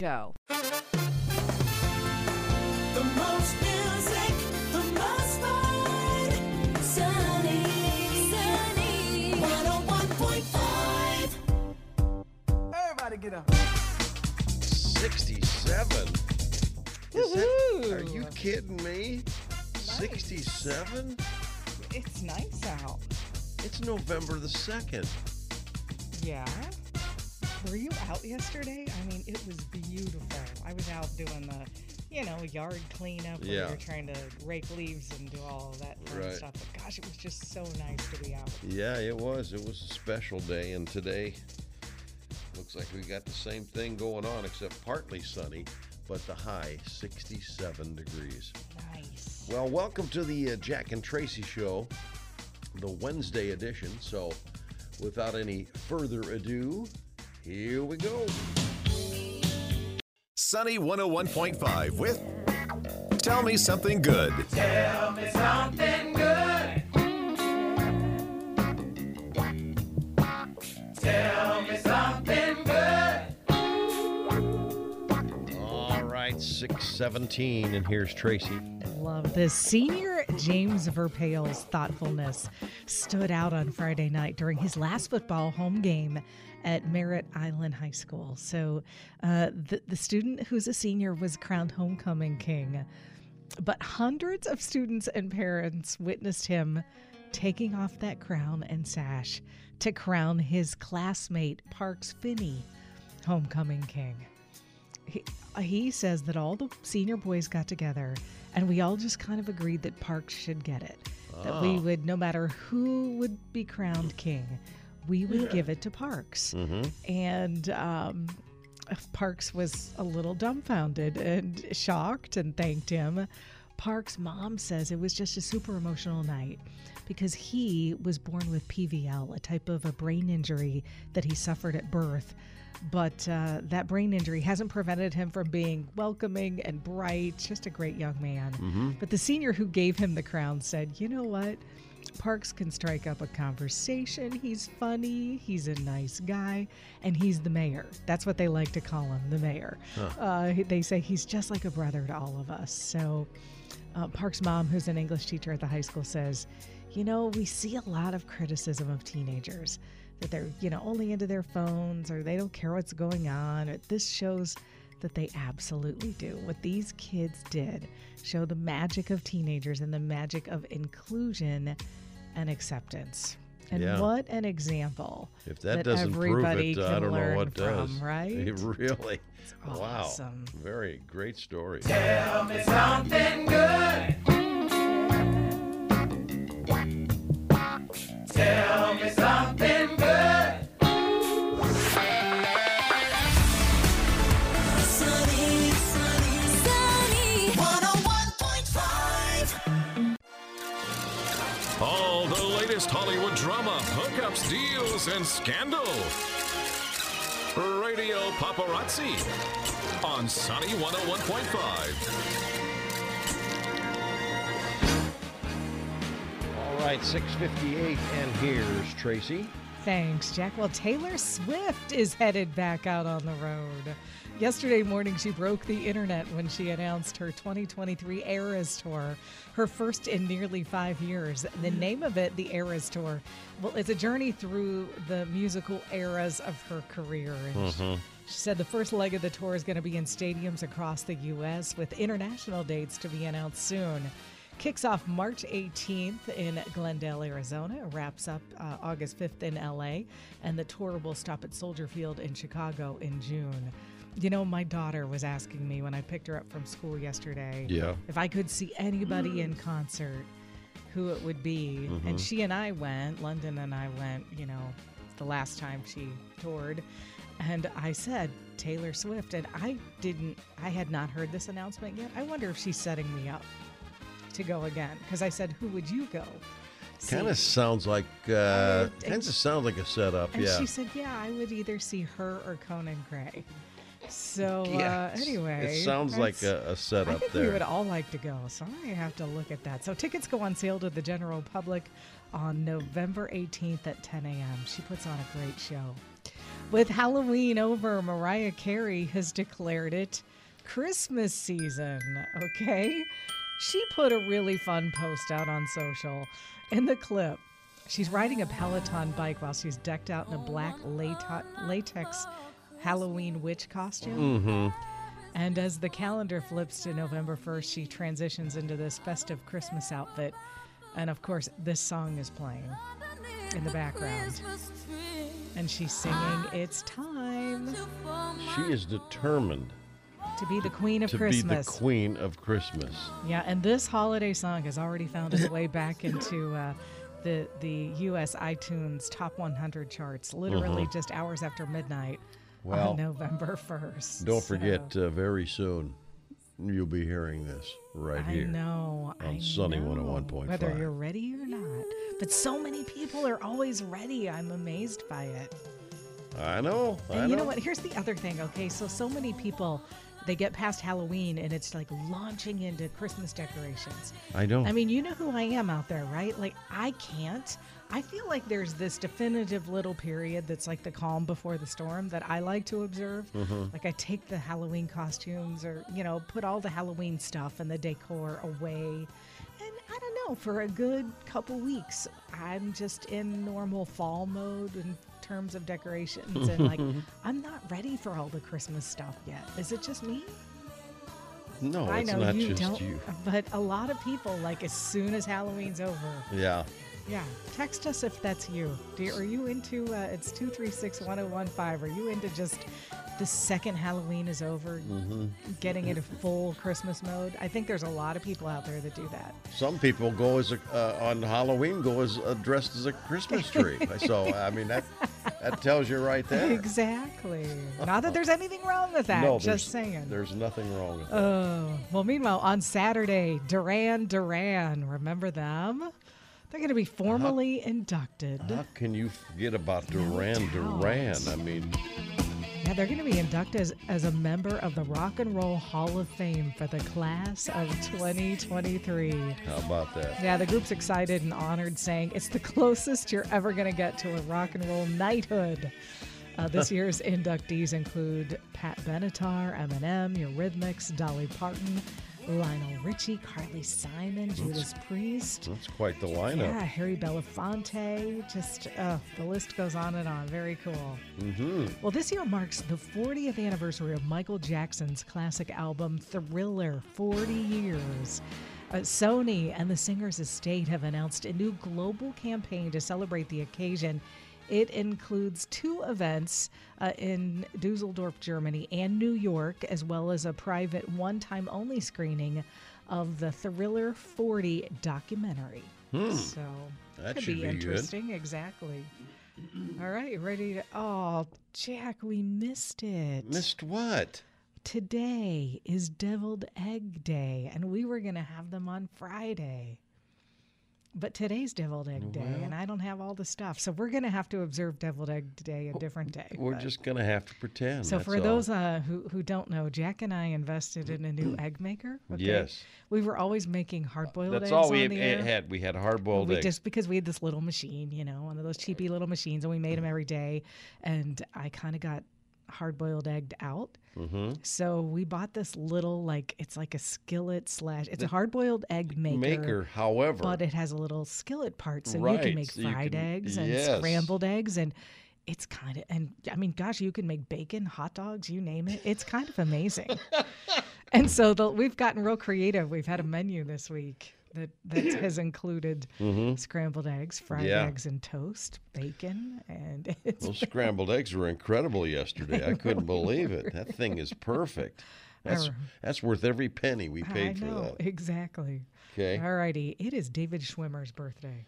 Show. The most music, the most fun. Sunny, sunny. 101.5. Everybody get up. 67. That, are you kidding me? 67? It's nice out. It's November the 2nd. Yeah. Were you out yesterday? I mean, it was beautiful. I was out doing the, you know, yard cleanup where Yeah. you're trying to rake leaves and do all of that fun Right. stuff. But gosh, it was just so nice to be out. Yeah, it was. It was a special day, and today looks like we got the same thing going on, except partly sunny, but the high 67 degrees. Nice. Well, welcome to the uh, Jack and Tracy Show, the Wednesday edition. So, without any further ado, here we go. Sunny 101.5 with Tell Me Something Good. Tell me something good. Tell me something good. All right, 617, and here's Tracy. Love this. Senior James Verpale's thoughtfulness stood out on Friday night during his last football home game at Merritt Island High School. So, uh, the, the student who's a senior was crowned homecoming king, but hundreds of students and parents witnessed him taking off that crown and sash to crown his classmate Parks Finney homecoming king he, he says that all the senior boys got together and we all just kind of agreed that Parks should get it. That we Oh. would, no matter who would be crowned king, we would give it to Parks. Mm-hmm. And um, Parks was a little dumbfounded and shocked and thanked him. Parks' mom says it was just a super emotional night because he was born with PVL, a type of a brain injury that he suffered at birth. But uh, that brain injury hasn't prevented him from being welcoming and bright, just a great young man. But the senior who gave him the crown said, you know what? Parks can strike up a conversation. He's funny. He's a nice guy. And he's the mayor. That's what they like to call him, the mayor. Uh, they say he's just like a brother to all of us. So, uh, Parks' mom, who's an English teacher at the high school, says, You know, we see a lot of criticism of teenagers that they're, you know, only into their phones or they don't care what's going on. Or this shows that they absolutely do. What these kids did show the magic of teenagers and the magic of inclusion and acceptance. And Yeah. what an example. If that, that doesn't prove everybody it, uh, I don't know learn what does. right? It really. Wow. awesome. Very great story. Tell me something good. Tell deals, and scandal. Radio Paparazzi on Sunny 101.5. All right, 658, and here's Tracy. Thanks, Jack. Well, Taylor Swift is headed back out on the road. Yesterday morning, she broke the internet when she announced her 2023 Eras Tour, her first in nearly five years. The mm. name of it, the Eras Tour, well, it's a journey through the musical eras of her career. She- mm-hmm. She said the first leg of the tour is going to be in stadiums across the U.S., with international dates to be announced soon. Kicks off March 18th in Glendale, Arizona. Wraps up uh, August 5th in LA. And the tour will stop at Soldier Field in Chicago in June. You know, my daughter was asking me when I picked her up from school yesterday Yeah. if I could see anybody in concert, who it would be. And she and I went, London and I went, you know, the last time she toured. And I said Taylor Swift. And I didn't, I had not heard this announcement yet. I wonder if she's setting me up to go again. Because I said, who would you go? Kind of sounds like uh, kind of sounds like a setup. And yeah. she said, yeah, I would either see her or Conan Gray. So uh, anyway, it sounds like a, a I setup think there. we would all like to go, so I have to look at that. So tickets go on sale to the general public on November 18th at 10 a.m. She puts on a great show. With Halloween over, Mariah Carey has declared it Christmas season. Okay. She put a really fun post out on social. In the clip, she's riding a Peloton bike while she's decked out in a black latex Halloween witch costume. Mm-hmm. And as the calendar flips to November 1st, she transitions into this festive Christmas outfit. And of course, this song is playing in the background. And she's singing, It's time She is determined to be the queen of to Christmas. be the queen of Christmas. Yeah, and this holiday song has already found its way back into uh, the the U.S. iTunes Top 100 charts, literally just hours after midnight. Well, on November 1st. Don't So, forget, uh, very soon you'll be hearing this right I here. know. on I Sunny know, 101.5. Whether you're ready or not. But so many people are always ready. I'm amazed by it. I know. I And you know know. what? Here's the other thing. Okay, so so many people they get past Halloween and it's like launching into Christmas decorations. I know. I mean, you know who I am out there, right? Like I can't. I feel like there's this definitive little period that's like the calm before the storm that I like to observe. Mm-hmm. Like I take the Halloween costumes or, you know, put all the Halloween stuff and the decor away. And I don't know, for a good couple weeks, I'm just in normal fall mode in terms of decorations and like I'm not ready for all the Christmas stuff yet. Is it just me? no, I it's know not you just don't, you. but a lot of people like as soon as Halloween's over. Yeah. Yeah, text us if that's you. Do you are you into? Uh, it's two three six one zero one five. Are you into just the second Halloween is over, Mm-hmm. getting into full Christmas mode? I think there's a lot of people out there that do that. Some people go as a, uh, on Halloween go as uh, dressed as a Christmas tree. so I mean that that tells you right there. Exactly. Not that there's anything wrong with that. no, just saying. There's nothing wrong with that. Oh, well, meanwhile, on Saturday, Duran Duran, remember them? They're going to be uh-huh. formally inducted. How can you forget about Duran doubt. Duran? I mean, Yeah, they're going to be inducted as, as a member of the Rock and Roll Hall of Fame for the class of 2023. how about that? Yeah, the group's excited and honored, saying it's the closest you're ever going to get to a rock and roll knighthood. Uh, this year's inductees include Pat Benatar, Eminem, Eurythmics, Dolly Parton, Lionel Richie, Carly Simon, Judas Priest. That's quite the lineup. Yeah, Harry Belafonte. Just uh, the list goes on and on. Very cool. Mm-hmm. Well, this year marks the 40th anniversary of Michael Jackson's classic album Thriller. 40 years. Uh, Sony and the singer's estate have announced a new global campaign to celebrate the occasion. It includes two events uh, in Dusseldorf, Germany, and New York, as well as a private one time only screening of the Thriller 40 documentary. So That could should be be good. interesting. Exactly. All right, ready to? Oh, Jack, we missed it. Missed what? Today is Deviled Egg Day, and we were going to have them on Friday. But today's Deviled Egg Day, and I don't have all the stuff. So we're going to have to observe Deviled Egg Day a different day. We're but- just gonna have to pretend. so for all. those uh, who who don't know, Jack and I invested in a new egg maker. okay? Yes. we were always making hard boiled eggs. that's all we air. had. We had hard boiled we eggs. just because we had this little machine, you know, one of those cheapy little machines, and we made them every day. And I kind of got hard boiled egged out. Mm-hmm. So we bought this little like it's like a skillet slash it's a hard boiled egg maker. Maker, however, but it has a little skillet part, so you can make fried can- eggs and yes. scrambled eggs, and it's kind of and I mean, gosh, you can make bacon, hot dogs, you name it. It's kind of amazing. and so the, we've gotten real creative. We've had a menu this week that that has included scrambled eggs, fried Mm-hmm. Yeah. eggs, and toast, bacon, and it's those scrambled eggs were incredible yesterday. I couldn't believe it. That thing is perfect. That's that's worth every penny we I paid for know that. exactly. Okay. All righty, it is David Schwimmer's birthday.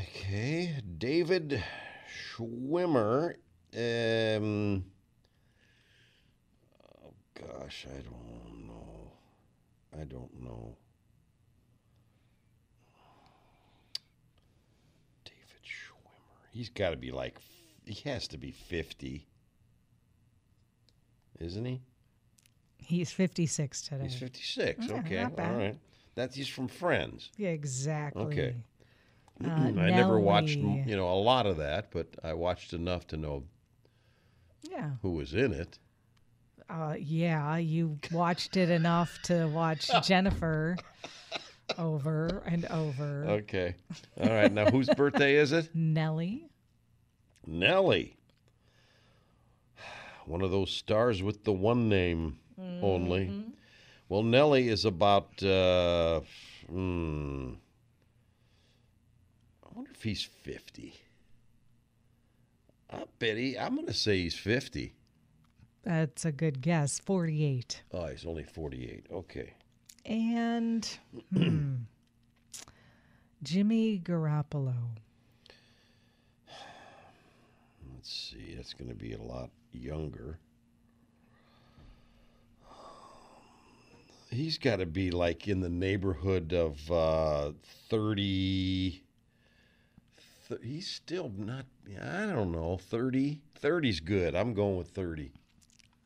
Okay, David Schwimmer. Um, oh gosh, I don't know. I don't know. David Schwimmer. He's got to be like. He has to be fifty, isn't he? He's 56 today. He's fifty-six. Yeah, okay, all right. That's he's from Friends. Yeah, exactly. Okay. Uh, I never watched, you know, a lot of that, but I watched enough to know Yeah. who was in it. Uh, yeah, you watched it enough to watch Jennifer over and over. Okay. All right. Now, whose birthday is it? Nelly. Nelly. One of those stars with the one name only. Well, Nelly is about. Uh, hmm, I wonder if he's 50. I bet he, I'm going to say he's 50. That's a good guess. 48. Oh, he's only 48. Okay. And hmm, Jimmy Garoppolo. Let's see. That's going to be a lot younger. He's got to be like in the neighborhood of uh, 30. th- he's still not, I don't know, 30. 30's good. I'm going with 30.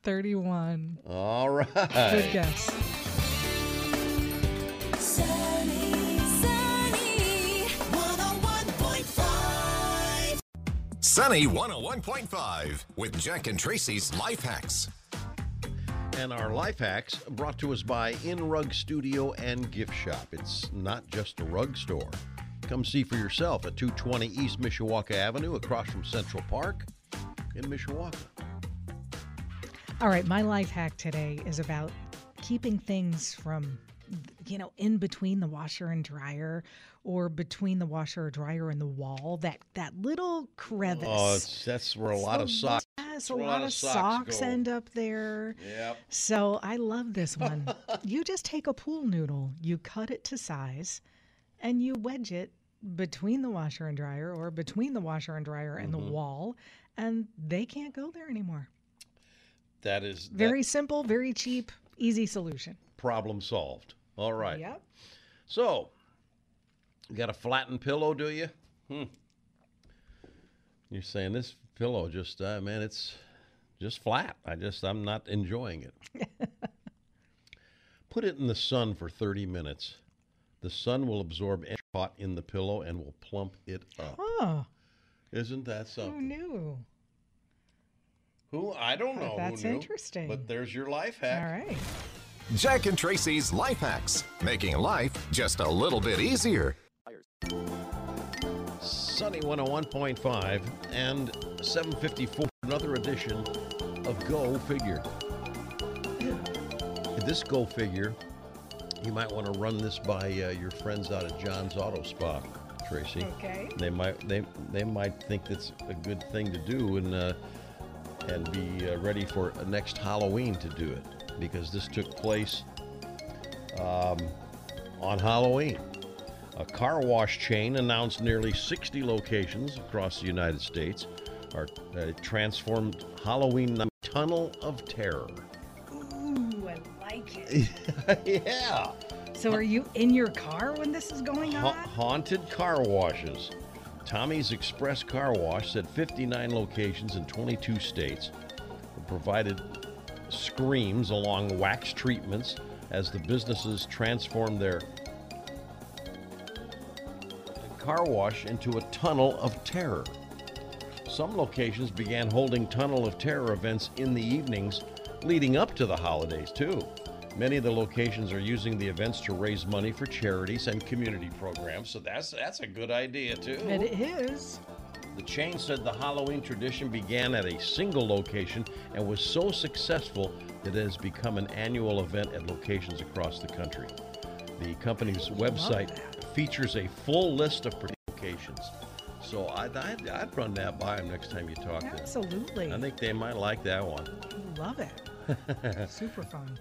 31. All right. Good guess. Sunny 101.5 with Jack and Tracy's Life Hacks. And our life hacks brought to us by In Rug Studio and Gift Shop. It's not just a rug store. Come see for yourself at 220 East Mishawaka Avenue across from Central Park in Mishawaka. All right, my life hack today is about keeping things from, you know, in between the washer and dryer or between the washer or dryer and the wall. That that little crevice. Oh, that's where a lot of socks. Yes, a a lot, lot of of socks socks, end up there. Yep. So I love this one. you just take a pool noodle, you cut it to size, and you wedge it between the washer and dryer or between the washer and dryer and Mm-hmm. the wall, and they can't go there anymore. That is that Very simple, very cheap, easy solution. problem solved. All right. Yep. So, you got a flattened pillow, do you? Hmm. You're saying this pillow just, uh, man, it's just flat. I just, I'm not enjoying it. Put it in the sun for 30 minutes. The sun will absorb any hot in the pillow and will plump it up. Oh, Isn't that something? who knew? Who? I don't know. who That's knew. interesting. But there's your life hack. All right. Jack and Tracy's Life Hacks, making life just a little bit easier. Sunny 101.5 and 754, another edition of Go Figure. This Go Figure, you might want to run this by uh, your friends out at John's Auto Spa, Tracy. Okay. They might they they might think that's a good thing to do and uh, and be uh, ready for next Halloween to do it because this took place um, on Halloween. A car wash chain announced nearly 60 locations across the United States are uh, transformed Halloween night tunnel of terror. Ooh, I like it. yeah. So, are you in your car when this is going Ha- on? haunted car washes. Tommy's Express Car Wash said 59 locations in 22 states provided screams along wax treatments as the businesses transformed their car wash into a tunnel of terror. Some locations began holding tunnel of terror events in the evenings leading up to the holidays, too. Many of the locations are using the events to raise money for charities and community programs, so that's that's a good idea too. And it is. The chain said the Halloween tradition began at a single location and was so successful that it has become an annual event at locations across the country. The company's website features a full list of locations. So I'd, I'd, I'd run that by them next time you talk to them. Absolutely. I think they might like that one. Love it. Super fun.